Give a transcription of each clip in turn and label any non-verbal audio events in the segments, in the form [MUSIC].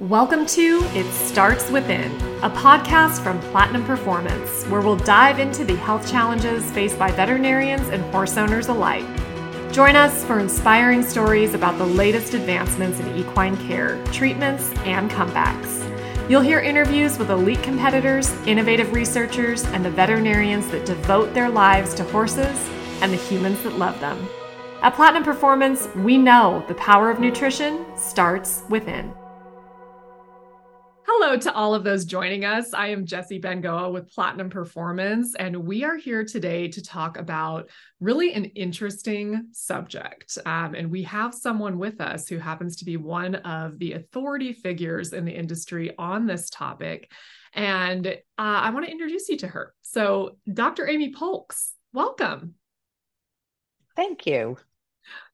Welcome to It Starts Within, a podcast from Platinum Performance, where we'll dive into the health challenges faced by veterinarians and horse owners alike. Join us for inspiring stories about the latest advancements in equine care, treatments, and comebacks. You'll hear interviews with elite competitors, innovative researchers, and the veterinarians that devote their lives to horses and the humans that love them. At Platinum Performance, we know the power of nutrition starts within. Hello to all of those joining us. I am Jessie Bengoa with Platinum Performance, and we are here today to talk about really an interesting subject. Um, and we have someone with us who happens to be one of the authority figures in the industry on this topic. And uh, I want to introduce you to her. So, Dr. Amy Polkes, welcome. Thank you.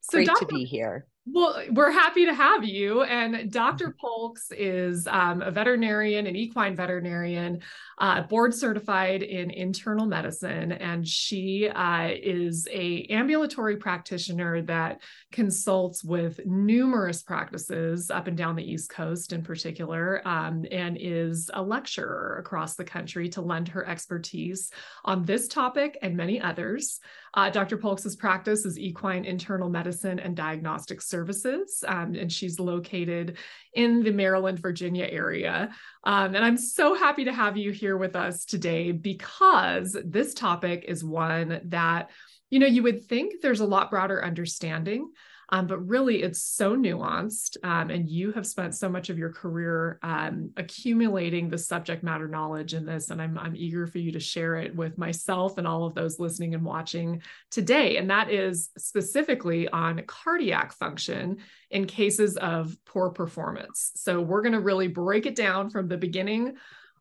So Great Dr. to be here. Well, we're happy to have you. And Dr. Polkes is um, a veterinarian, an equine veterinarian, uh, board certified in internal medicine, and she uh, is a ambulatory practitioner that consults with numerous practices up and down the East Coast, in particular, um, and is a lecturer across the country to lend her expertise on this topic and many others. Uh, Dr. Polkes's practice is equine internal medicine and diagnostic services, um, and she's located in the Maryland, Virginia area. Um, and I'm so happy to have you here with us today because this topic is one that, you know, you would think there's a lot broader understanding. Um, but really, it's so nuanced. Um, and you have spent so much of your career um, accumulating the subject matter knowledge in this. And I'm, I'm eager for you to share it with myself and all of those listening and watching today. And that is specifically on cardiac function in cases of poor performance. So we're going to really break it down from the beginning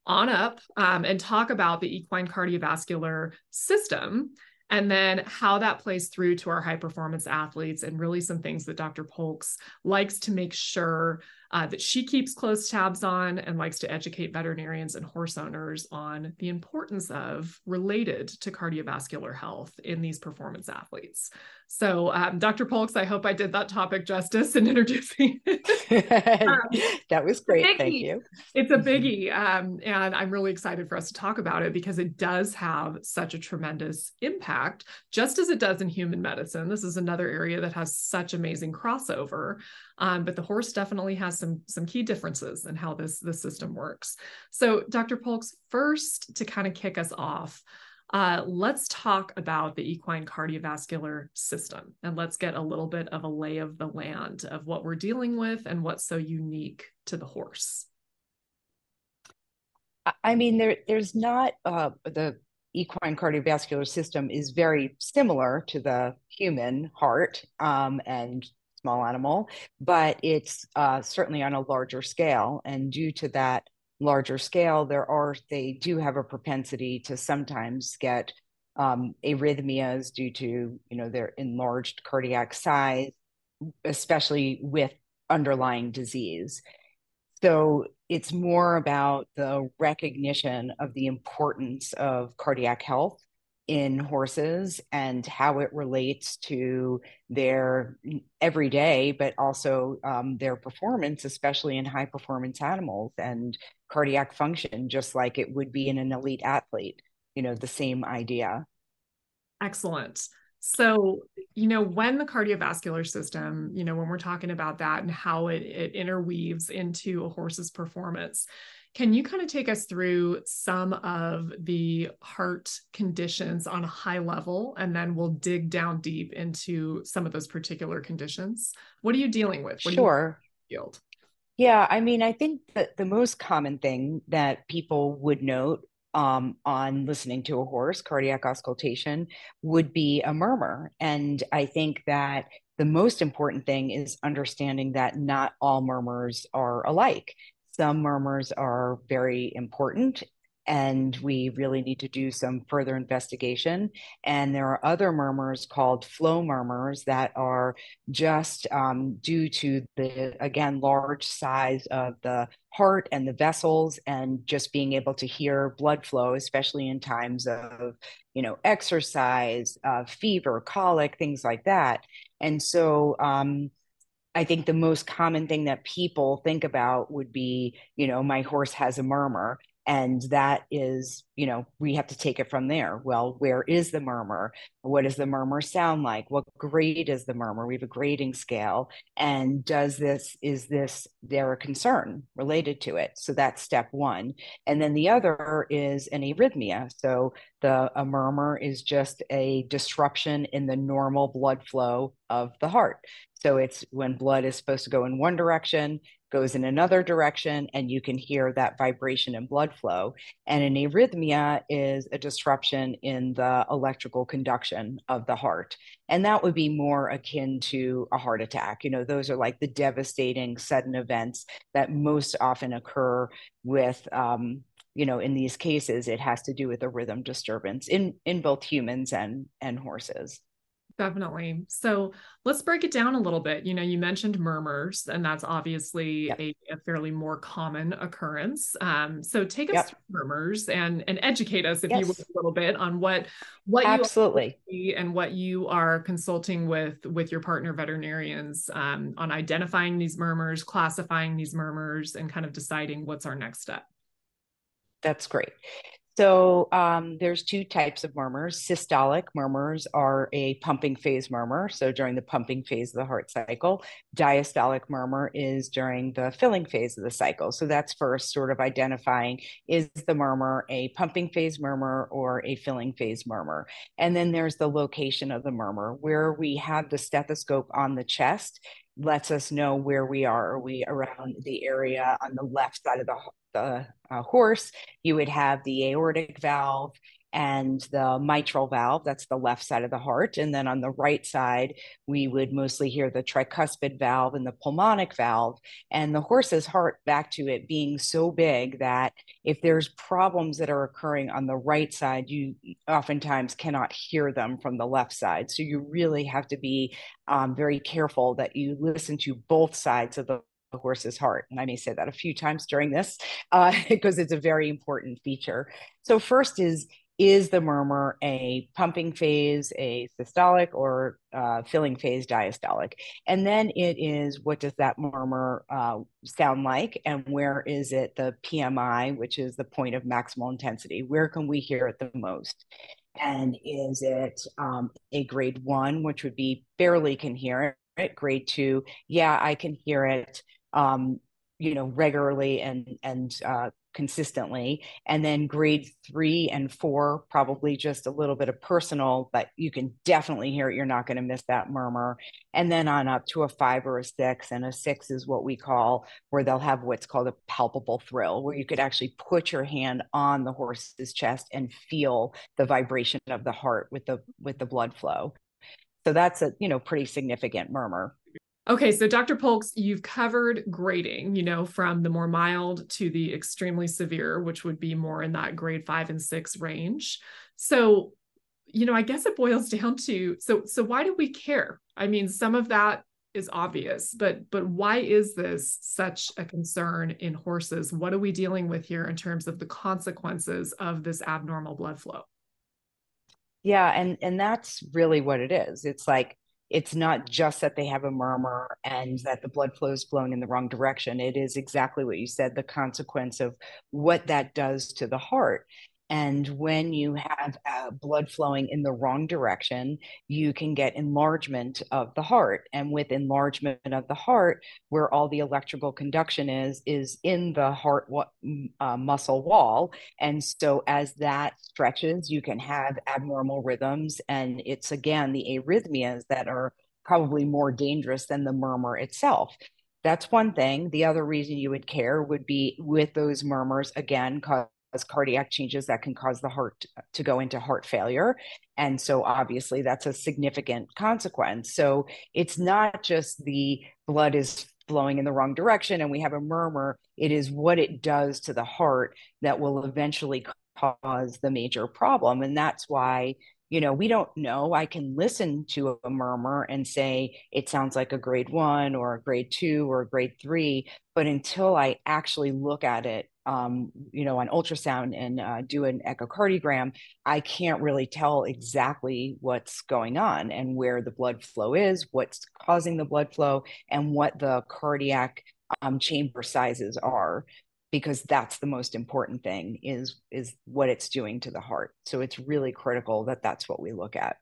on up um, and talk about the equine cardiovascular system and then how that plays through to our high performance athletes and really some things that Dr. Polkes likes to make sure uh, that she keeps close tabs on and likes to educate veterinarians and horse owners on the importance of related to cardiovascular health in these performance athletes. So, um, Dr. Polkes, I hope I did that topic justice in [LAUGHS] introducing. um, [LAUGHS] [LAUGHS] that was great. Thank you. It's a biggie. Um, and I'm really excited for us to talk about it because it does have such a tremendous impact, just as it does in human medicine. This is another area that has such amazing crossover. Um, but the horse definitely has some some key differences in how this this system works. So, Dr. Polkes, first to kind of kick us off, uh, let's talk about the equine cardiovascular system and let's get a little bit of a lay of the land of what we're dealing with and what's so unique to the horse. I mean, there there's not uh, the equine cardiovascular system is very similar to the human heart um, and small animal, but it's uh, certainly on a larger scale. And due to that larger scale, there are they do have a propensity to sometimes get um, arrhythmias due to you know their enlarged cardiac size, especially with underlying disease. So it's more about the recognition of the importance of cardiac health in horses and how it relates to their everyday, but also um, their performance, especially in high performance animals and cardiac function, just like it would be in an elite athlete. You know, the same idea. Excellent. So, you know, when the cardiovascular system, you know, when we're talking about that and how it, it interweaves into a horse's performance, can you kind of take us through some of the heart conditions on a high level, and then we'll dig down deep into some of those particular conditions? What are you dealing with? What sure. Field? Yeah, I mean, I think that the most common thing that people would note um, on listening to a horse, cardiac auscultation, would be a murmur. And I think that the most important thing is understanding that not all murmurs are alike. Some murmurs are very important and we really need to do some further investigation. And there are other murmurs called flow murmurs that are just um, due to the, again, large size of the heart and the vessels and just being able to hear blood flow, especially in times of, you know, exercise, uh, fever, colic, things like that. And so, um, I think the most common thing that people think about would be, you know, my horse has a murmur and that is you know we have to take it from there. Well where is the murmur? What does the murmur sound like? What grade is the murmur? We have a grading scale and does this is this there a concern related to it. So that's step one. And then the other is an arrhythmia. So the a murmur is just a disruption in the normal blood flow of the heart so it's when blood is supposed to go in one direction goes in another direction and you can hear that vibration and blood flow. And an arrhythmia is a disruption in the electrical conduction of the heart. And that would be more akin to a heart attack. You know, those are like the devastating sudden events that most often occur with um, you know in these cases it has to do with a rhythm disturbance in in both humans and and horses Definitely. So let's break it down a little bit. You know, you mentioned murmurs, and that's obviously yep. a, a, fairly more common occurrence. Um, so take us yep. through murmurs and and educate us, if yes. you will, a little bit on what what absolutely you and what you are consulting with with your partner veterinarians um, on identifying these murmurs, classifying these murmurs, and kind of deciding what's our next step. That's great. So um, there's two types of murmurs. Systolic murmurs are a pumping phase murmur, so during the pumping phase of the heart cycle. Diastolic murmur is during the filling phase of the cycle. So that's first sort of identifying is the murmur a pumping phase murmur or a filling phase murmur. And then there's the location of the murmur, where we have the stethoscope on the chest lets us know where we are. Are we around the area on the left side of the the uh, horse, you would have the aortic valve and the mitral valve. That's the left side of the heart. And then on the right side, we would mostly hear the tricuspid valve and the pulmonic valve. And the horse's heart, back to it being so big that if there's problems that are occurring on the right side, you oftentimes cannot hear them from the left side. So you really have to be um, very careful that you listen to both sides of the horse's heart. And I may say that a few times during this uh, [LAUGHS] because it's a very important feature. So, first is is the murmur a pumping phase, a systolic, or uh, filling phase diastolic? And then it is what does that murmur uh, sound like, and where is it the PMI, which is the point of maximal intensity? Where can we hear it the most? And is it um, a grade one, which would be barely can hear it? Grade two, yeah, I can hear it um, you know, regularly and and uh, consistently. And then grade three and four, probably just a little bit of personal, but you can definitely hear it. You're not going to miss that murmur. And then on up to a five or a six. And a six is what we call where they'll have what's called a palpable thrill, where you could actually put your hand on the horse's chest and feel the vibration of the heart with the with the blood flow. So that's a you know pretty significant murmur. Okay, so Dr. Polkes, you've covered grading, you know, from the more mild to the extremely severe, which would be more in that grade five and six range. So, you know, I guess it boils [LAUGHS] down to so so why do we care? I mean, some of that is obvious, but but why is this such a concern in horses? What are we dealing with here in terms of the consequences of this abnormal blood flow? Yeah, and and that's really what it is. It's like it's not just that they have a murmur and that the blood flow is flowing in the wrong direction. It is exactly what you said the consequence of what that does to the heart. And when you have uh, blood flowing in the wrong direction, you can get enlargement of the heart. And with enlargement of the heart, where all the electrical conduction is, is in the heart uh, muscle wall. And so as that stretches, you can have abnormal rhythms. And it's again the arrhythmias that are probably more dangerous than the murmur itself. That's one thing. The other reason you would care would be with those murmurs, again, cause cardiac changes that can cause the heart to go into heart failure. And so, obviously, that's a significant consequence. So, it's not just the blood is flowing in the wrong direction and we have a murmur, it is what it does to the heart that will eventually cause the major problem. And that's why you know, we don't know. I can listen to a murmur and say it sounds like a grade one or a grade two or a grade three, but until I actually look at it um, you know, on ultrasound and uh, do an echocardiogram, I can't really tell exactly what's going on and where the blood flow is, what's causing the blood flow, and what the cardiac um, chamber sizes are, because that's the most important thing is is what it's doing to the heart. So it's really critical that that's what we look at.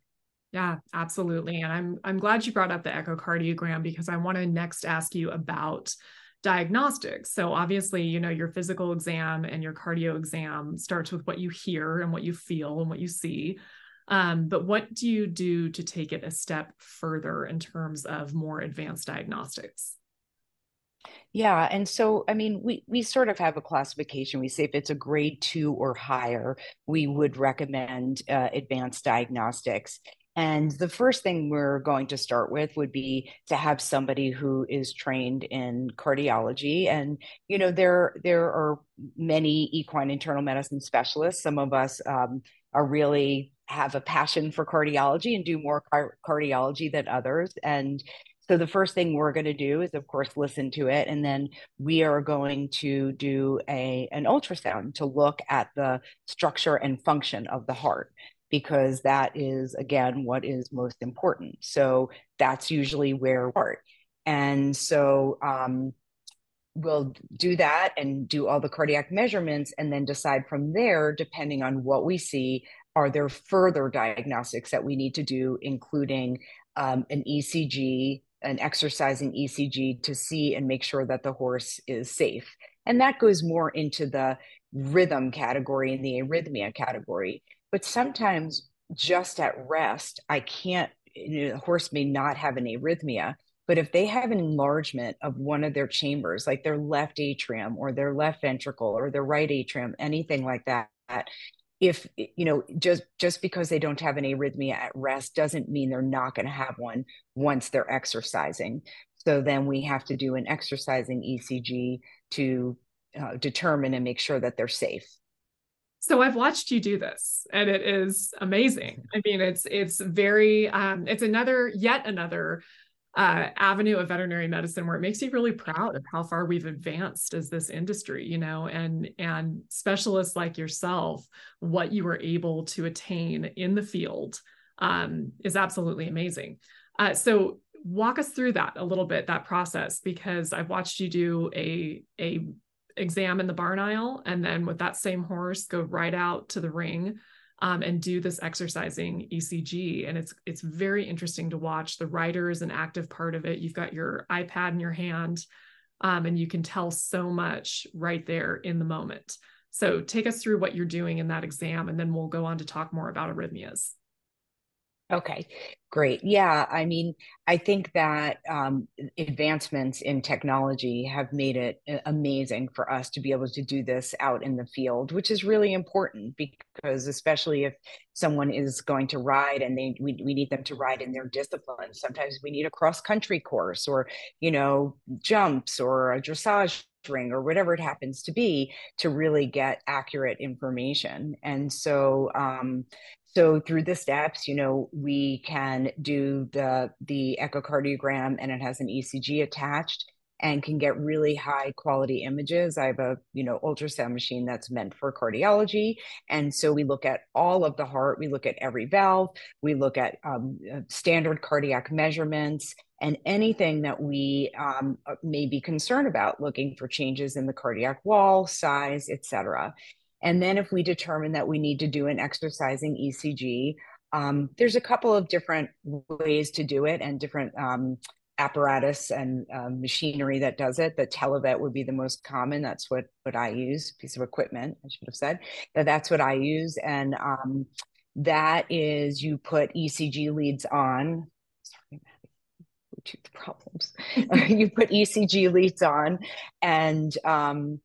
Yeah, absolutely. And I'm I'm glad you brought up the echocardiogram because I want to next ask you about diagnostics. So obviously, you know, your physical exam and your cardio exam starts with what you hear and what you feel and what you see. Um, but what do you do to take it a step further in terms of more advanced diagnostics? Yeah, and so I mean, we we sort of have a classification. We say if it's a grade two or higher, we would recommend uh, advanced diagnostics. And the first thing we're going to start with would be to have somebody who is trained in cardiology. And you know, there there are many equine internal medicine specialists. Some of us um, are really have a passion for cardiology and do more car- cardiology than others. And so the first thing we're going to do is, of course, listen to it, and then we are going to do a an ultrasound to look at the structure and function of the heart because that is again what is most important. So that's usually where start. And so um, we'll do that and do all the cardiac measurements and then decide from there depending on what we see are there further diagnostics that we need to do including um, an ecg an exercising ecg to see and make sure that the horse is safe. And that goes more into the rhythm category and the arrhythmia category but sometimes just at rest, I can't, you know, the horse may not have an arrhythmia, but if they have an enlargement of one of their chambers, like their left atrium or their left ventricle or their right atrium, anything like that, if you know just just because they don't have an arrhythmia at rest doesn't mean they're not going to have one once they're exercising. So then we have to do an exercising ecg to uh, determine and make sure that they're safe so I've watched you do this and it is amazing. I mean, it's it's very um it's another yet another uh avenue of veterinary medicine where it makes you really proud of how far we've advanced as this industry, you know, and and specialists like yourself, what you were able to attain in the field um is absolutely amazing. Uh so walk us through that a little bit that process because I've watched you do a a examine the barn aisle and then with that same horse go right out to the ring um, and do this exercising ECG. And it's it's very interesting to watch. The rider is an active part of it. You've got your iPad in your hand, um, and you can tell so much right there in the moment. So take us through what you're doing in that exam, and then we'll go on to talk more about arrhythmias. Okay, great. Yeah, I mean, I think that um, advancements in technology have made it amazing for us to be able to do this out in the field, which is really important because, especially if someone is going to ride and they we, we need them to ride in their discipline. Sometimes we need a cross country course or you know jumps or a dressage ring or whatever it happens to be to really get accurate information and so um, so through the steps you know we can do the the echocardiogram and it has an ecg attached and can get really high quality images. I have a you know ultrasound machine that's meant for cardiology. And so we look at all of the heart. We look at every valve. We look at um, uh, standard cardiac measurements and anything that we um, uh, may be concerned about looking for changes in the cardiac wall size etc and then if we determine that we need to do an exercising ECG, um, there's a couple of different ways to do it and different um, apparatus and um, machinery that does it. The televet would be the most common. That's what what I use. Piece of equipment, I should have said. That that's what I use, and um, that is you put ECG leads on. Sorry, Bluetooth problems. [LAUGHS] you put ECG leads on, and um,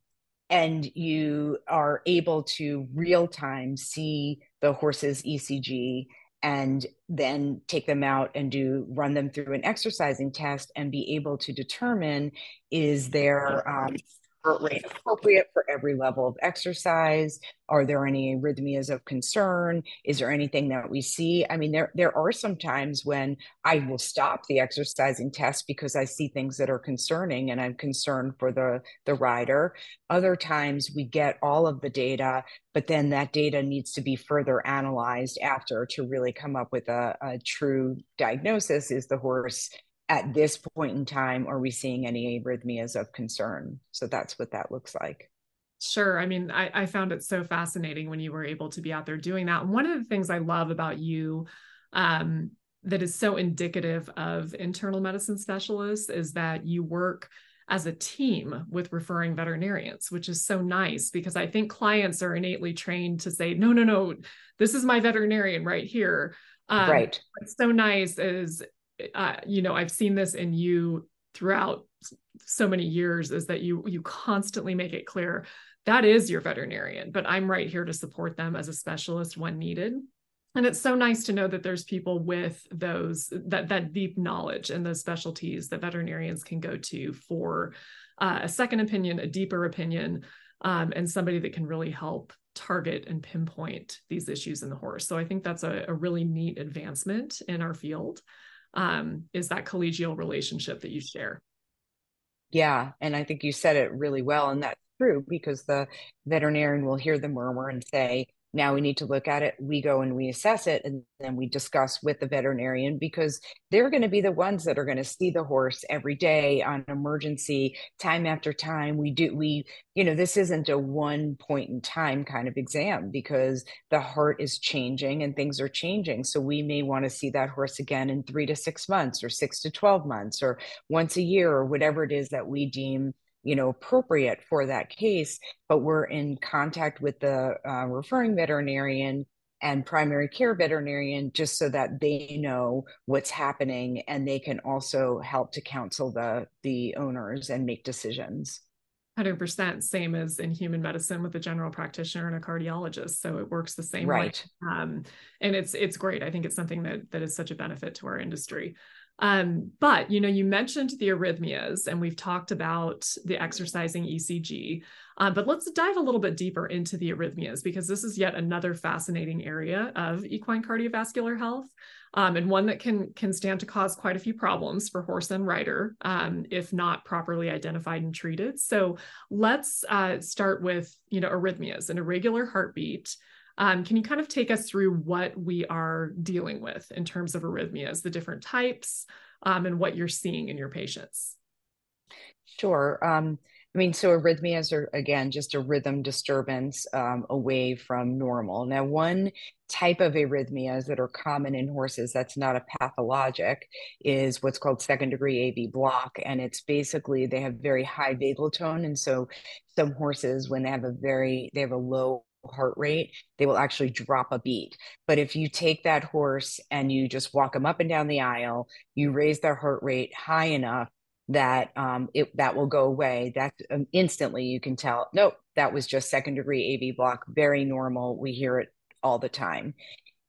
and you are able to real time see the horse's ECG and then take them out and do run them through an exercising test and be able to determine is there um, heart rate appropriate for every level of exercise? Are there any arrhythmias of concern? Is there anything that we see? I mean, there there are some times when I will stop the exercising test because I see things that are concerning and I'm concerned for the the rider. Other times we get all of the data, but then that data needs to be further analyzed after to really come up with a, a true diagnosis. Is the horse at this point in time are we seeing any arrhythmias of concern so that's what that looks like Sure. I mean, I, I, found it so fascinating when you were able to be out there doing that. one of the things I love about you um, that is so indicative of internal medicine specialists is that you work as a team with referring veterinarians, which is so nice because I think clients are innately trained to say, no, no, no, this is my veterinarian right here. Um, right. What's so nice is uh, you know i've seen this in you throughout so many years is that you you constantly make it clear that is your veterinarian but i'm right here to support them as a specialist when needed. And it's so nice to know that there's people with those that that deep knowledge and those specialties that veterinarians can go to for uh, a second opinion a deeper opinion um, and somebody that can really help target and pinpoint these issues in the horse. So i think that's a, a really neat advancement in our field um, is that collegial relationship that you share. Yeah. And I think you said it really well. And that's true because the veterinarian will hear the murmur and say, now we need to look at it. We go and we assess it, and then we discuss with the veterinarian because they're going to be the ones that are going to see the horse every day on emergency, time after time. We do, we, you know, this isn't a one point in time kind of exam because the heart is changing and things are changing. So we may want to see that horse again in three to six months or six to 12 months or once a year or whatever it is that we deem you know appropriate for that case but we're in contact with the uh, referring veterinarian and primary care veterinarian just so that they know what's happening and they can also help to counsel the the owners and make decisions. 100% same as in human medicine with a general practitioner and a cardiologist. So it works the same right. way um, and it's it's great. I think it's something that that is such a benefit to our industry um, but you know, you mentioned the arrhythmias, and we've talked about the exercising ECG. Uh, but let's dive a little bit deeper into the arrhythmias because this is yet another fascinating area of equine cardiovascular health, um, and one that can can stand to cause quite a few problems for horse and rider um, if not properly identified and treated. So let's uh, start with you know arrhythmias, an irregular heartbeat. Um, can you kind of take us through what we are dealing with in terms of arrhythmias, the different types, um, and what you're seeing in your patients? Sure. Um, I mean, so arrhythmias are, again, just a rhythm disturbance um, away from normal. Now, one type of arrhythmias that are common in horses that's not a pathologic is what's called second degree AV block. And it's basically they have very high vagal tone. And so some horses, when they have a very, they have a low heart rate, they will actually drop a beat. But if you take that horse and you just walk them up and down the aisle, you raise their heart rate high enough that um, it that will go away. That um, instantly you can tell, nope, that was just second degree AV block, very normal. We hear it all the time.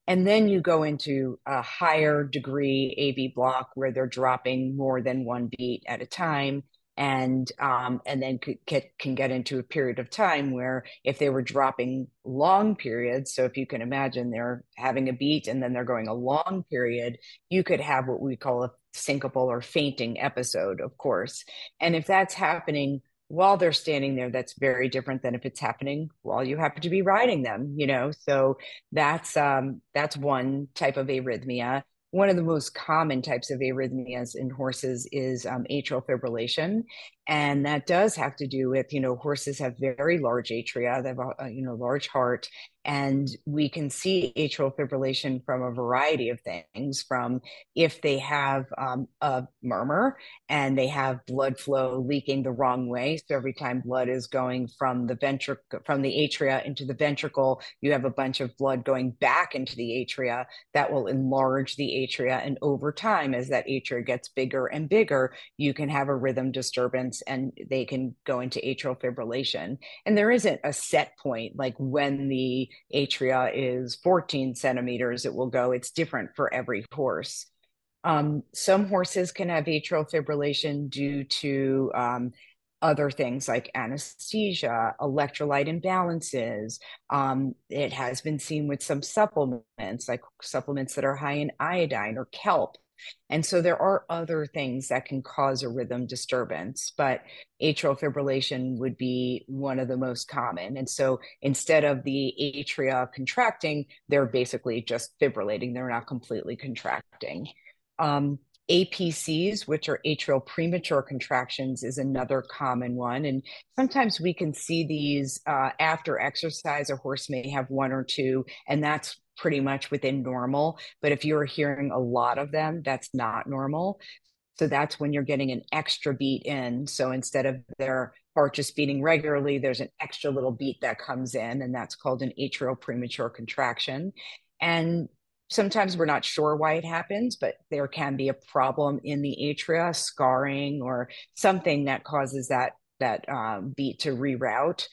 And then you go into a higher degree AV block where they're dropping more than one beat at a time and um, and then get, can get into a period of time where if they were dropping long periods so if you can imagine they're having a beat and then they're going a long period you could have what we call a syncopal or fainting episode of course. And if that's happening while they're standing there that's very different than if it's happening while you happen to be riding them you know? So that's um that's one type of arrhythmia one of the most common types of arrhythmias in horses is um, atrial fibrillation and that does have to do with you know horses have very large atria they have a, you know large heart and we can see atrial fibrillation from a variety of things from if they have um, a murmur and they have blood flow leaking the wrong way so every time blood is going from the ventricle from the atria into the ventricle you have a bunch of blood going back into the atria that will enlarge the atria and over time as that atria gets bigger and bigger you can have a rhythm disturbance and they can go into atrial fibrillation. And there isn't a set point like when the atria is 14 centimeters, it will go. It's different for every horse. Um, some horses can have atrial fibrillation due to um, other things like anesthesia, electrolyte imbalances. Um, it has been seen with some supplements, like supplements that are high in iodine or kelp. And so there are other things that can cause a rhythm disturbance, but atrial fibrillation would be one of the most common. And so instead of the atria contracting, they're basically just fibrillating, they're not completely contracting. Um, APCs, which are atrial premature contractions, is another common one. And sometimes we can see these uh, after exercise. A horse may have one or two, and that's pretty much within normal. But if you're hearing a lot of them, that's not normal. So that's when you're getting an extra beat in. So instead of their heart just beating regularly, there's an extra little beat that comes in, and that's called an atrial premature contraction. And sometimes we're not sure why it happens, but there can be a problem in the atria, scarring, or something that causes that that um, beat to reroute.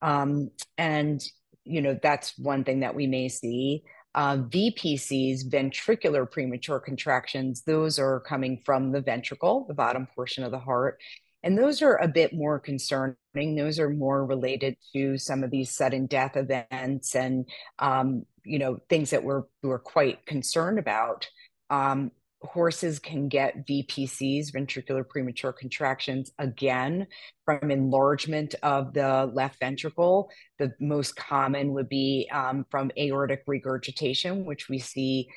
Um, and you know that's one thing that we may see. Uh, VPCs, ventricular premature contractions, those are coming from the ventricle, the bottom portion of the heart. And those are a bit more concerning. Those are more related to some of these sudden death events and um, you know things that we're we're quite concerned about um, horses can get VPCs, ventricular premature contractions, again from enlargement of the left ventricle. The most common would be um, from aortic regurgitation, which we see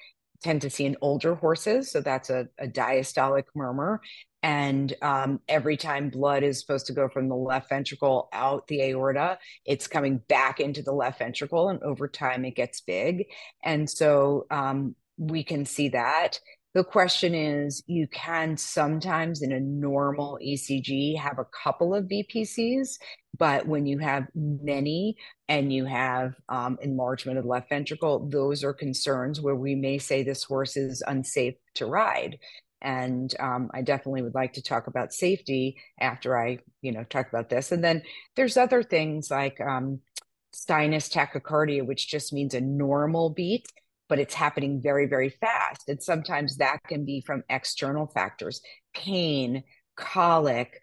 tend to see in older horses. So that's a, a diastolic murmur. And um, every time blood is supposed to go from the left ventricle out the aorta, it's coming back into the left ventricle. And over time, it gets big. And so um, we can see that. The question is you can sometimes in a normal ECG have a couple of VPCs, but when you have many and you have um, enlargement of the left ventricle, those are concerns where we may say this horse is unsafe to ride. And um, i definitely would like to talk about safety after i you know talk about this. And then there's other things like um, sinus tachycardia which just means a normal beat but it's happening very very fast and sometimes that can be from external factors pain colic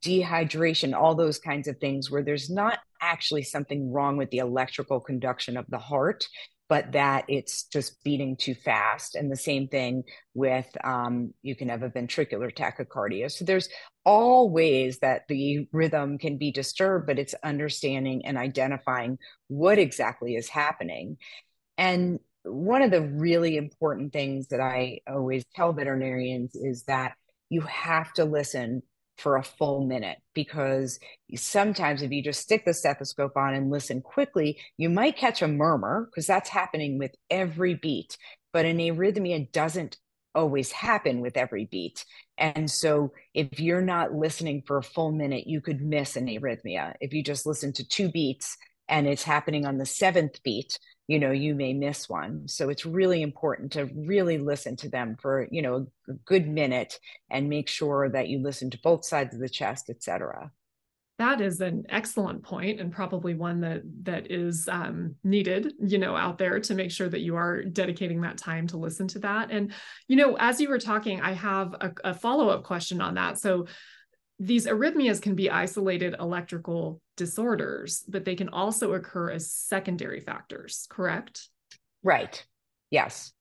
dehydration all those kinds of things where there's not actually something wrong with the electrical conduction of the heart but that it's just beating too fast. And the same thing with um, you can have a ventricular tachycardia. So there's all ways that the rhythm can be disturbed, but it's understanding and identifying what exactly is happening. And one of the really important things that I always tell veterinarians is that you have to listen for a full minute because sometimes if you just stick the stethoscope on and listen quickly, you might catch a murmur because that's happening with every beat. But an arrhythmia doesn't always happen with every beat. And so if you're not listening for a full minute, you could miss an arrhythmia. If you just listen to two beats and it's happening on the seventh beat, you know you may miss one. So it's really important to really listen to them for you know a good minute and make sure that you listen to both sides of the chest etc that is an excellent point and probably one that that is um, needed you know out there to make sure that you are dedicating that time to listen to that. And you know as you were talking i have a, a follow-up question on that. So these arrhythmias can be isolated electrical disorders, but they can also occur as secondary factors, correct? Right. Yes.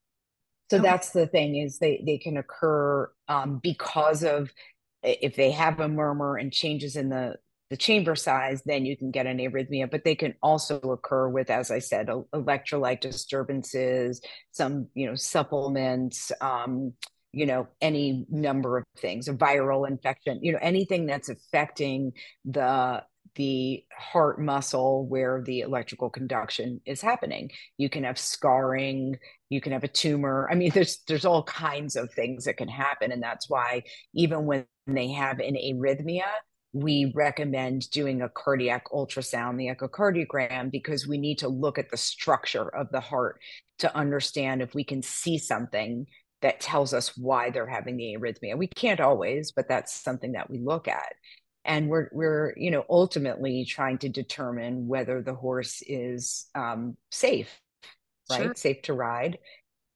So okay. that's the thing is they they can occur um, because of if they have a murmur and changes in the the chamber size, then you can get an arrhythmia. But they can also occur with, as I said, electrolyte disturbances, some you know supplements, um, you know any number of things a viral infection you know anything that's affecting the the heart muscle where the electrical conduction is happening. You can have scarring you can have a tumor. I mean there's there's all kinds of things that can happen and that's why even when they have an arrhythmia we recommend doing a cardiac ultrasound the echocardiogram because we need to look at the structure of the heart to understand if we can see something that tells us why they're having the arrhythmia. We can't always, but that's something that we look at. And we're we're you know ultimately trying to determine whether the horse is um, safe, right? Sure. Safe to ride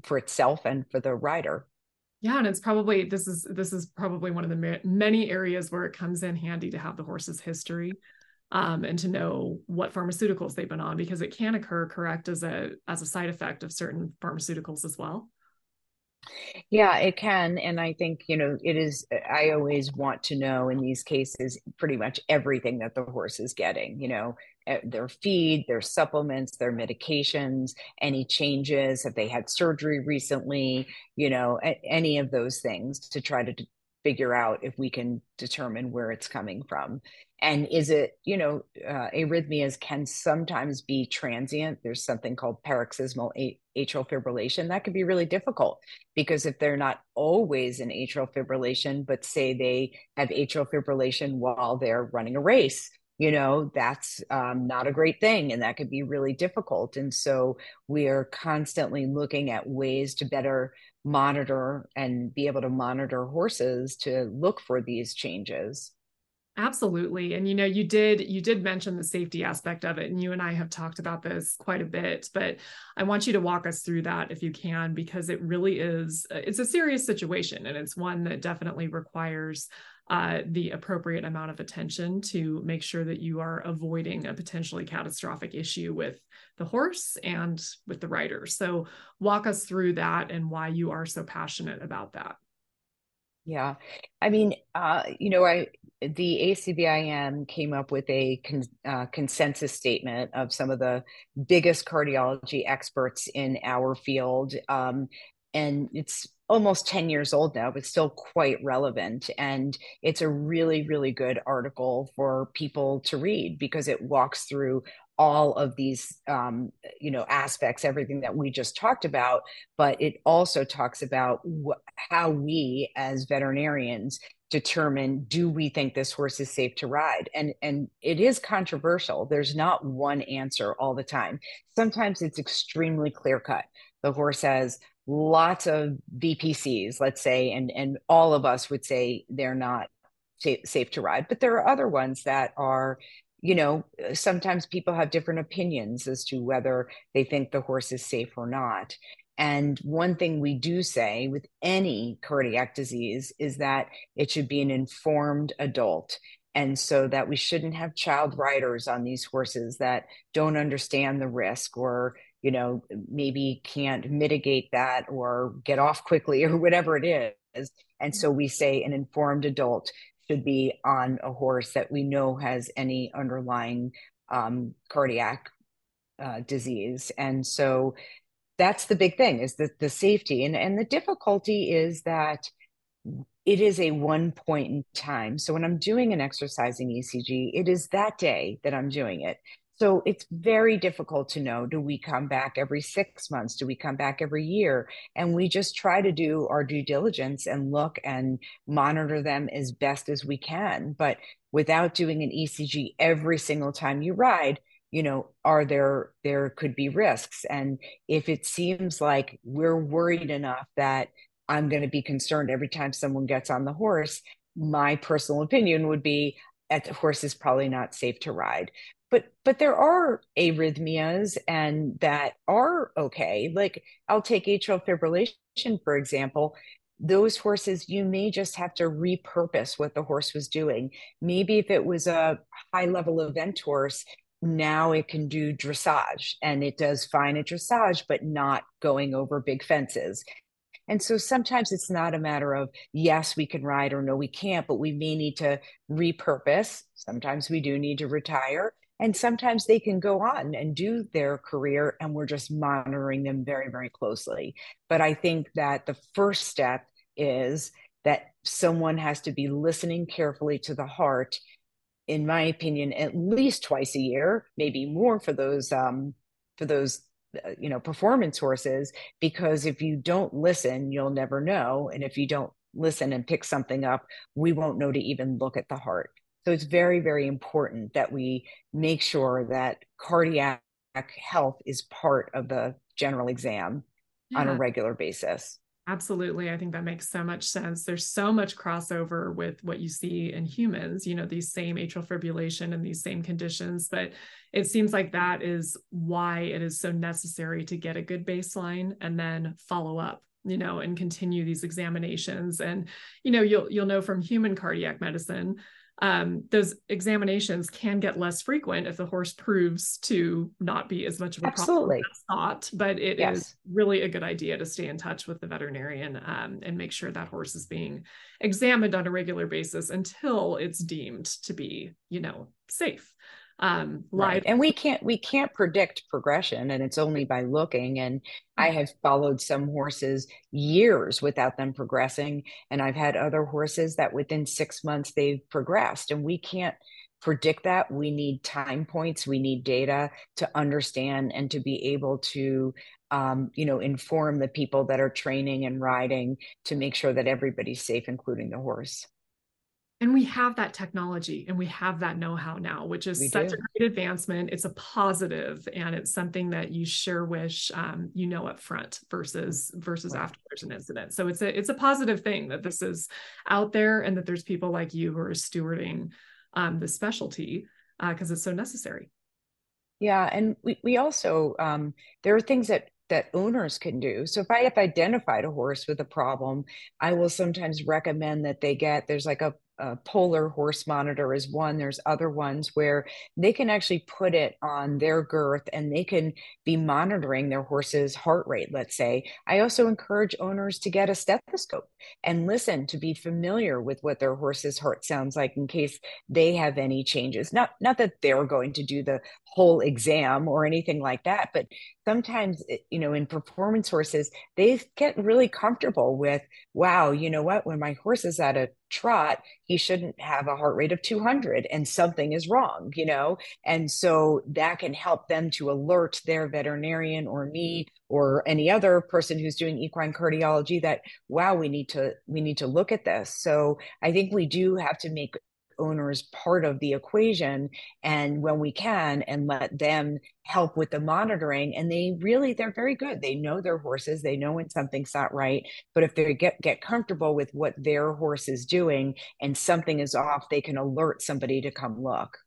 for itself and for the rider. Yeah, and it's probably this is this is probably one of the many areas where it comes in handy to have the horse's history um, and to know what pharmaceuticals they've been on because it can occur correct as a as a side effect of certain pharmaceuticals as well. Yeah, it can. And I think, you know, it is, I always want to know in these cases pretty much everything that the horse is getting, you know, eh, their feed, their supplements, their medications, any changes, have they had surgery recently, you know, any of those things to try to figure out if we can determine where it's coming from and is it you know uh, arrhythmias can sometimes be transient. There's something called paroxysmal a- atrial fibrillation. That can be really difficult because if they're not always in atrial fibrillation but say they have atrial fibrillation while they're running a race you know that's um, not a great thing and that could be really difficult. And so we are constantly looking at ways to better monitor and be able to monitor horses to look for these changes absolutely and you know you did you did mention the safety aspect of it and you and i have talked about this quite a bit but i want you to walk us through that if you can because it really is it's a serious situation and it's one that definitely requires uh, the appropriate amount of attention to make sure that you are avoiding a potentially catastrophic issue with the horse and with the rider. So, walk us through that and why you are so passionate about that. Yeah. I mean, uh, you know, I the ACVIM came up with a con, uh, consensus statement of some of the biggest cardiology experts in our field. Um, and it's almost 10 years old now, but still quite relevant. And it's a really, really good article for people to read because it walks through all of these um, you know aspects everything that we just talked about but it also talks about wh- how we as veterinarians determine do we think this horse is safe to ride? And and it is controversial. There's not one answer all the time. Sometimes it's extremely clear cut. The horse has lots of VPCs, let's say, and and all of us would say they're not safe, safe to ride. But there are other ones that are, you know, uh, sometimes people have different opinions as to whether they think the horse is safe or not. And one thing we do say with any cardiac disease is that it should be an informed adult. And so that we shouldn't have child riders on these horses that don't understand the risk or you know maybe can't mitigate that or get off quickly [LAUGHS] or whatever it is and so we say an informed adult should be on a horse that we know has any underlying um, cardiac uh, disease. And so that's the big thing is that the safety. And, and the difficulty is that it is a one point in time. So when i'm doing an exercising ecg it is that day that i'm doing it so it's very difficult to know do we come back every six months? Do we come back every year? And we just try to do our due diligence and look and monitor them as best as we can. But without doing an ECG every single time you ride, you know are there there could be risks and if it seems like we're worried enough that i'm going to be concerned every time someone gets on the horse my personal opinion would be that the horse is probably not safe to ride but but there are arrhythmias and that are okay. Like i'll take atrial fibrillation for example. Those horses you may just have to repurpose what the horse was doing. Maybe if it was a high level event horse now it can do dressage and it does fine at dressage but not going over big fences. And so sometimes it's not a matter of, yes, we can ride or no, we can't, but we may need to repurpose. Sometimes we do need to retire and sometimes they can go on and do their career and we're just monitoring them very very closely. But i think that the first step is that someone has to be listening carefully to the heart in my opinion at least twice a year maybe more for those um, for those uh, you know performance horses because if you don't listen you'll never know. And if you don't listen and pick something up we won't know to even look at the heart so it's very, very important that we make sure that cardiac health is part of the general exam yeah. on a regular basis. Absolutely. I think that makes so much sense. There's so much crossover with what you see in humans, you know, these same atrial fibrillation and these same conditions. But it seems like that is why it is so necessary to get a good baseline and then follow up you know and continue these examinations and you know you'll you'll know from human cardiac medicine um, those examinations can get less frequent if the horse proves to not be as much of a Absolutely. problem as thought. But it Yes. is really a good idea to stay in touch with the veterinarian um, and make sure that horse is being examined on a regular basis until it's deemed to be, you know, safe. Um, Right. And we can't we can't predict progression and it's only by looking and I Mm-hmm. have followed some horses years without them progressing and I've had other horses that within 6 months they've progressed and we can't predict that. We need time points, we need data to understand and to be able to um, you know, inform the people that are training and riding to make sure that everybody's safe, including the horse. And we have that technology and we have that know-how now which is We such do. a great advancement it's a positive and it's something that you sure wish um, you know up front versus versus Right. after there's an incident so it's a it's a positive thing that this is out there and that there's people like you who are stewarding um, the specialty because it's so necessary Yeah, and we, we also um, there are things that that owners can do. So if I have identified a horse with a problem, I will sometimes recommend that they get there's like a, a polar horse monitor is one. There's other ones where they can actually put it on their girth and they can be monitoring their horse's heart rate, let's say. I also encourage owners to get a stethoscope and listen to be familiar with what their horse's heart sounds like in case they have any changes. Not not that they're going to do the whole exam or anything like that, but sometimes eh, you know in performance horses they get really comfortable with wow you know what when my horse is at a trot he shouldn't have a heart rate of 200 and something is wrong you know? And so that can help them to alert their veterinarian or me or any other person who's doing equine cardiology that wow we need to we need to look at this. So i think we do have to make owners part of the equation and when we can and let them help with the monitoring and they really they're very good. They know their horses. They know when something's not right. But if they get get comfortable with what their horse is doing and something is off they can alert somebody to come look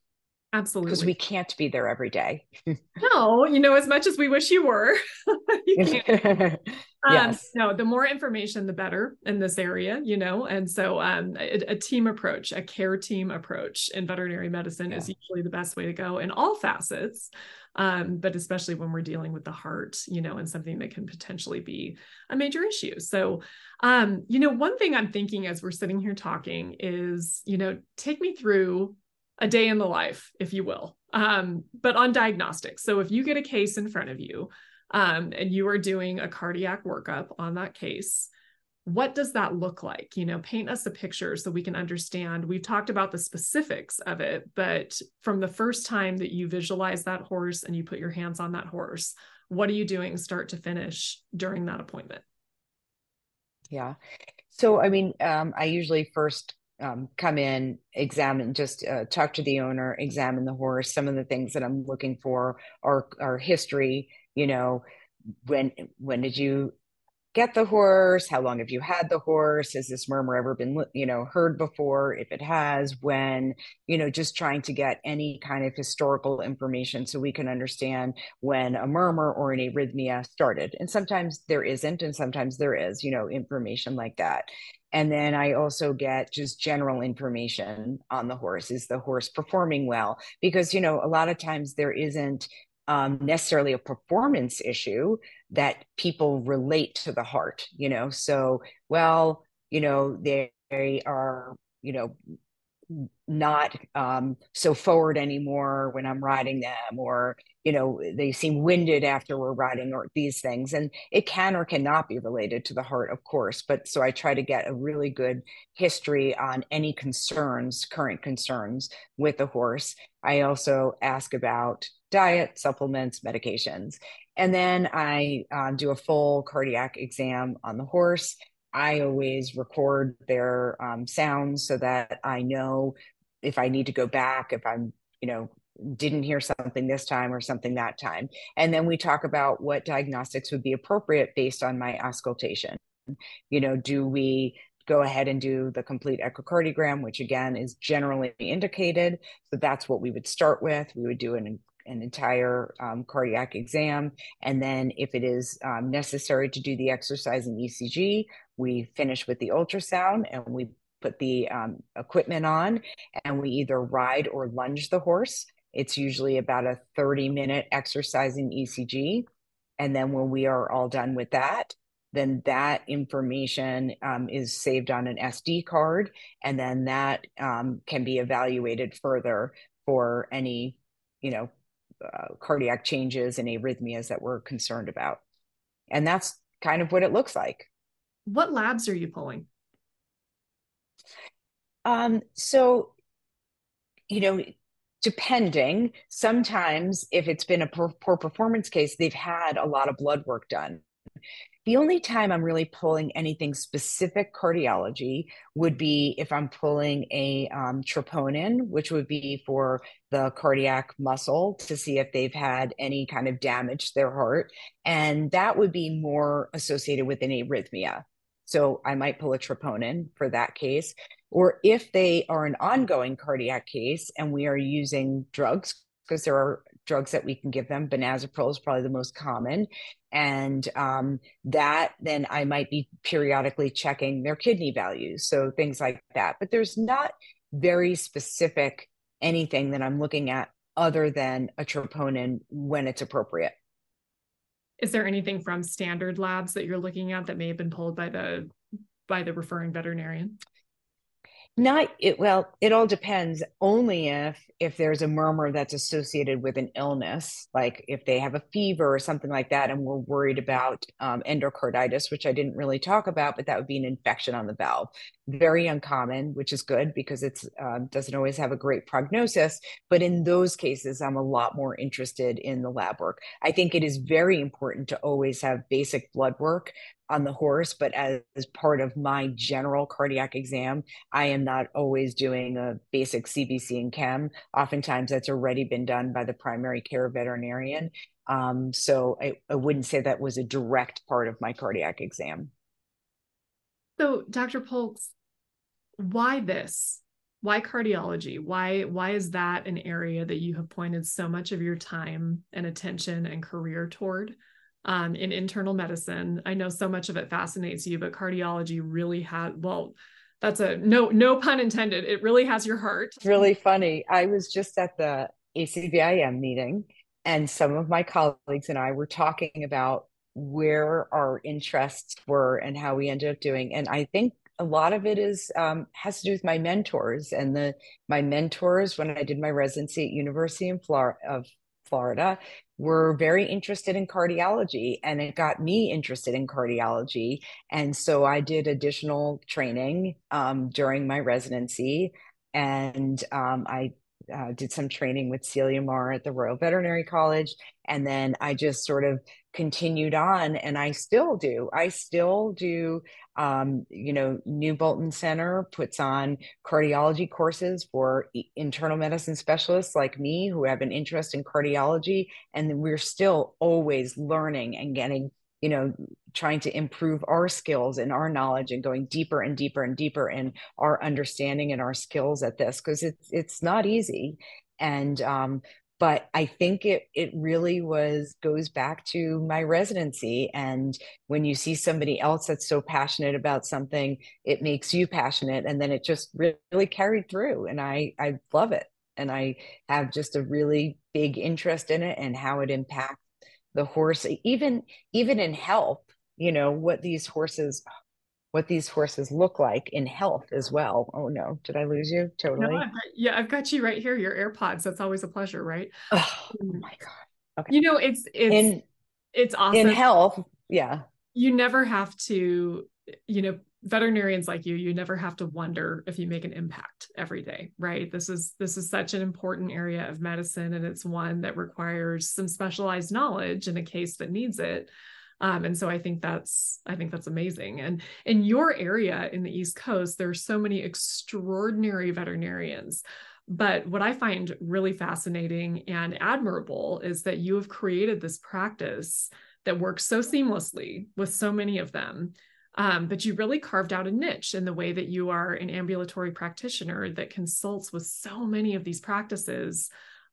absolutely because we can't be there every day [LAUGHS] no you know as much as we wish you were [LAUGHS] you can't [LAUGHS] Um, yes no, the more information, the better in this area, you know. And so, um, a, a team approach, a care team approach in veterinary medicine is usually the best way to go in all facets, um, but especially when we're dealing with the heart, you know, and something that can potentially be a major issue. So, um, you know, one thing I'm thinking as we're sitting here talking is, you know, take me through a day in the life, if you will, um, but on diagnostics. So, if you get a case in front of you um, and you are doing a cardiac workup on that case what does that look like? You know paint us a picture so we can understand. We've talked about the specifics of it but from the first time that you visualize that horse and you put your hands on that horse what are you doing start to finish during that appointment? Yeah. So i mean um, i usually first um, come in, examine, just uh, talk to the owner, examine the horse. Some of the things that I'm looking for are are history. You know, when when did you get the horse? How long have you had the horse? Has this murmur ever been, you know, heard before? If it has, when, you know, just trying to get any kind of historical information so we can understand when a murmur or an arrhythmia started. And sometimes there isn't, and sometimes there is, you know, information like that. And then I also get just general information on the horse. Is the horse performing well? Because, you know, a lot of times there isn't um, necessarily a performance issue that people relate to the heart, you know. So, well, you know, they, they are, you know, not um, so forward anymore when I'm riding them, or you know, they seem winded after we're riding, or these things. And it can or cannot be related to the heart, of course. But so I try to get a really good history on any concerns, current concerns with the horse. I also ask about diet, supplements, medications. And then I uh, do a full cardiac exam on the horse. I always record their um, sounds so that I know if I need to go back, if I'm, you know, didn't hear something this time or something that time. And then we talk about what diagnostics would be appropriate based on my auscultation. You know, do we go ahead and do the complete echocardiogram, which again is generally indicated. So that's what we would start with. We would do an an entire um, cardiac exam. And then, if it is um, necessary to do the exercise and ECG, we finish with the ultrasound and we put the um, equipment on and we either ride or lunge the horse. It's usually about a 30 minute exercise in ECG. And then when we are all done with that, then that information um, is saved on an SD card, and then that um, can be evaluated further for any, you know, uh, cardiac changes and arrhythmias that we're concerned about. And that's kind of what it looks like. What labs are you pulling? Um, so, you know, depending, sometimes if it's been a poor performance case, they've had a lot of blood work done. The only time I'm really pulling anything specific cardiology would be if I'm pulling a um, troponin, which would be for the cardiac muscle to see if they've had any kind of damage to their heart. And that would be more associated with an arrhythmia. So I might pull a troponin for that case. Or if they are an ongoing cardiac case and we are using drugs, because there are drugs that we can give them. Benazepril is probably the most common. And um, that then I might be periodically checking their kidney values. So things like that. But there's not very specific anything that I'm looking at other than a troponin when it's appropriate. Is there anything from standard labs that you're looking at that may have been pulled by the by the referring veterinarian? Not it. Well, it all depends. Only if if there's a murmur that's associated with an illness, like if they have a fever or something like that, and we're worried about um, endocarditis, which I didn't really talk about, but that would be an infection on the valve. Very uncommon, which is good because it um, doesn't always have a great prognosis. But in those cases, I'm a lot more interested in the lab work. I think it is very important to always have basic blood work on the horse, but as, as, part of my general cardiac exam, I am not always doing a basic CBC and chem. Oftentimes, that's already been done by the primary care veterinarian. Um, so I, I wouldn't say that was a direct part of my cardiac exam. So, Dr. Polkes, why this? Why cardiology? Why why is that an area that you have pointed so much of your time and attention and career toward? um, in internal medicine. I know so much of it fascinates you, but cardiology really had, well, that's a no, no pun intended. It really has your heart. It's really funny. I was just at the ACVIM meeting, and some of my colleagues and I were talking about where our interests were and how we ended up doing. And I think a lot of it is um, has to do with my mentors and the my mentors when I did my residency at University in Florida of Florida were very interested in cardiology and it got me interested in cardiology. And so I did additional training um, during my residency and um, I uh, did some training with Celia Marr at the Royal Veterinary College. And then I just sort of continued on and I still do. I still do, um, you know, New Bolton Center puts on cardiology courses for internal medicine specialists like me who have an interest in cardiology. And we're still always learning and getting you know trying to improve our skills and our knowledge and going deeper and deeper and deeper in our understanding and our skills at this because it's it's not easy and um but i think it it really was goes back to my residency and when you see somebody else that's so passionate about something it makes you passionate and then it just really carried through and i i love it and i have just a really big interest in it and how it impacts the horse even even in health you know what these horses what these horses look like in health as well. Oh no. Did i lose you? Totally. No, I've got, yeah i've got you right here your airpods. That's always a pleasure right? Oh, oh um, my god. Okay. you know it's it's in, it's awesome. in health yeah. You never have to you know veterinarians like you you never have to wonder if you make an impact every day right? This is this is such an important area of medicine and it's one that requires some specialized knowledge in a case that needs it um, and so i think that's i think that's amazing. And in your area in the east coast there are so many extraordinary veterinarians. But what i find really fascinating and admirable is that you have created this practice that works so seamlessly with so many of them um, but you really carved out a niche in the way that you are an ambulatory practitioner that consults with so many of these practices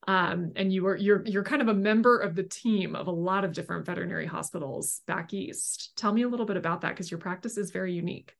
Um, and you are you're you're kind of a member of the team of a lot of different veterinary hospitals back east. Tell me a little bit about that because your practice is very unique.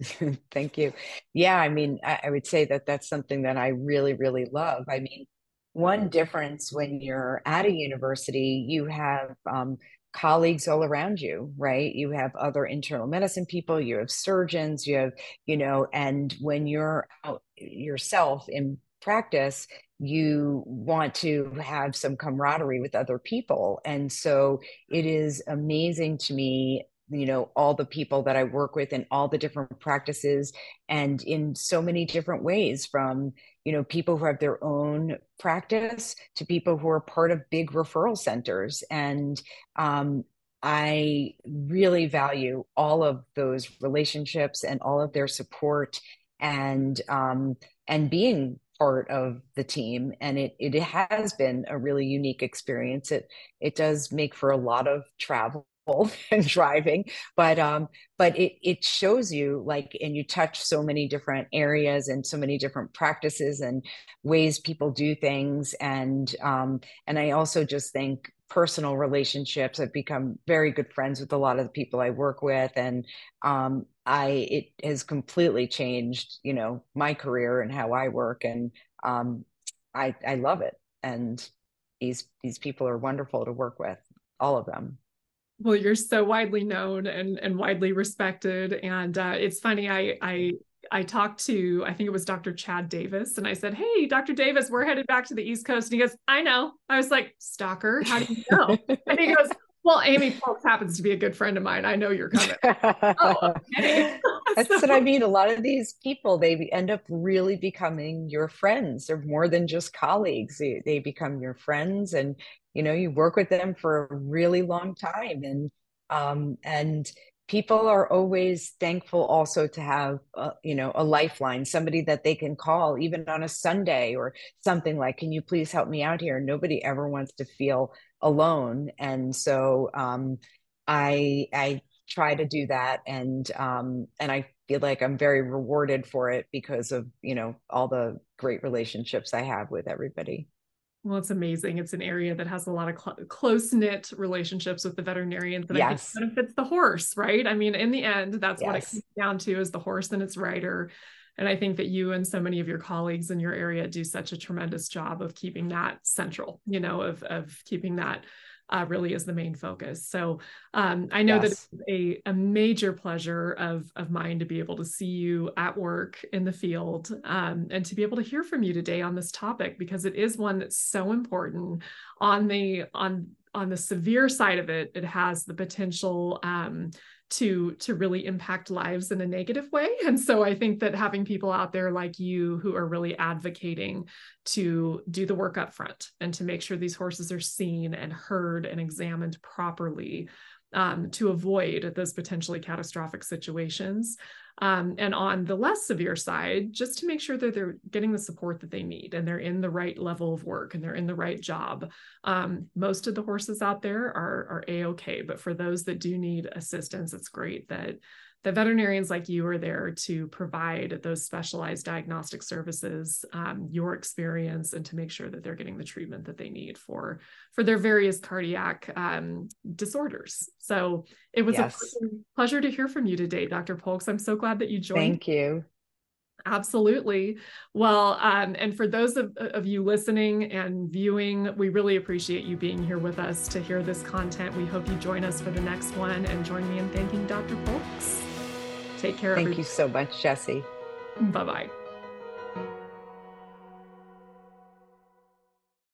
[LAUGHS] Thank you. Yeah, I mean, I, I, would say that that's something that I really, really love. I mean, one difference when you're at a university, you have um, colleagues all around you, right? You have other internal medicine people, you have surgeons, you have, you know, and when you're out yourself in practice, you want to have some camaraderie with other people. And so it is amazing to me you know all the people that i work with and all the different practices and in so many different ways from you know people who have their own practice to people who are part of big referral centers and um, i really value all of those relationships and all of their support and um, and being part of the team and it it has been a really unique experience. It it does make for a lot of travel [LAUGHS] and driving but um but it it shows you like and you touch so many different areas and so many different practices and ways people do things and um and i also just think personal relationships. I've become very good friends with a lot of the people i work with and um i it has completely changed you know my career and how i work and um i i love it. And these these people are wonderful to work with all of them. Well you're so widely known and and widely respected and uh, it's funny i i I talked to, I think it was Dr. Chad Davis, and I said, Hey, Dr. Davis, we're headed back to the East Coast. And he goes, I know. I was like, Stalker, how do you [LAUGHS] know? and he goes, Well, Amy Polkes happens to be a good friend of mine. I know you're coming. [LAUGHS] oh, okay. [LAUGHS] That's so, what I mean. A lot of these people, they end up really becoming your friends. They're more than just colleagues. They, they become your friends and you know you work with them for a really long time and um, and people are always thankful also to have a, you know a lifeline somebody that they can call even on a sunday or something like can you please help me out here? Nobody ever wants to feel alone. And so um, i i try to do that and um, and i feel like i'm very rewarded for it because of you know all the great relationships i have with everybody well, it's amazing. It's an area that has a lot of cl- close knit relationships with the veterinarians that yes. I think benefits the horse, right? I mean, in the end, that's yes. what it comes down to is the horse and its rider. And I think that you and so many of your colleagues in your area do such a tremendous job of keeping that central, you know, of of keeping that uh, really is the main focus. So um, I know yes. that it's a, a major pleasure of, of mine to be able to see you at work in the field um, and to be able to hear from you today on this topic because it is one that's so important on the on on the severe side of it. It has the potential um, to to really impact lives in a negative way. [LAUGHS] And so i think that having people out there like you who are really advocating to do the work up front and to make sure these horses are seen and heard and examined properly um, to avoid those potentially catastrophic situations um, and on the less severe side, just to make sure that they're getting the support that they need and they're in the right level of work and they're in the right job. Um, most of the horses out there are, are A-OK, but for those that do need assistance, it's great that the veterinarians like you are there to provide those specialized diagnostic services um, your experience and to make sure that they're getting the treatment that they need for for their various cardiac um, disorders so it was yes. a pleasure to hear from you today dr Polkes i'm so glad that you joined thank you Absolutely. Well, um, and for those of, of, you listening and viewing, we really appreciate you being here with us to hear this content. We hope you join us for the next one and join me in thanking Dr. Polkes. Take care. Thank everybody. you so much, Jesse. Bye bye.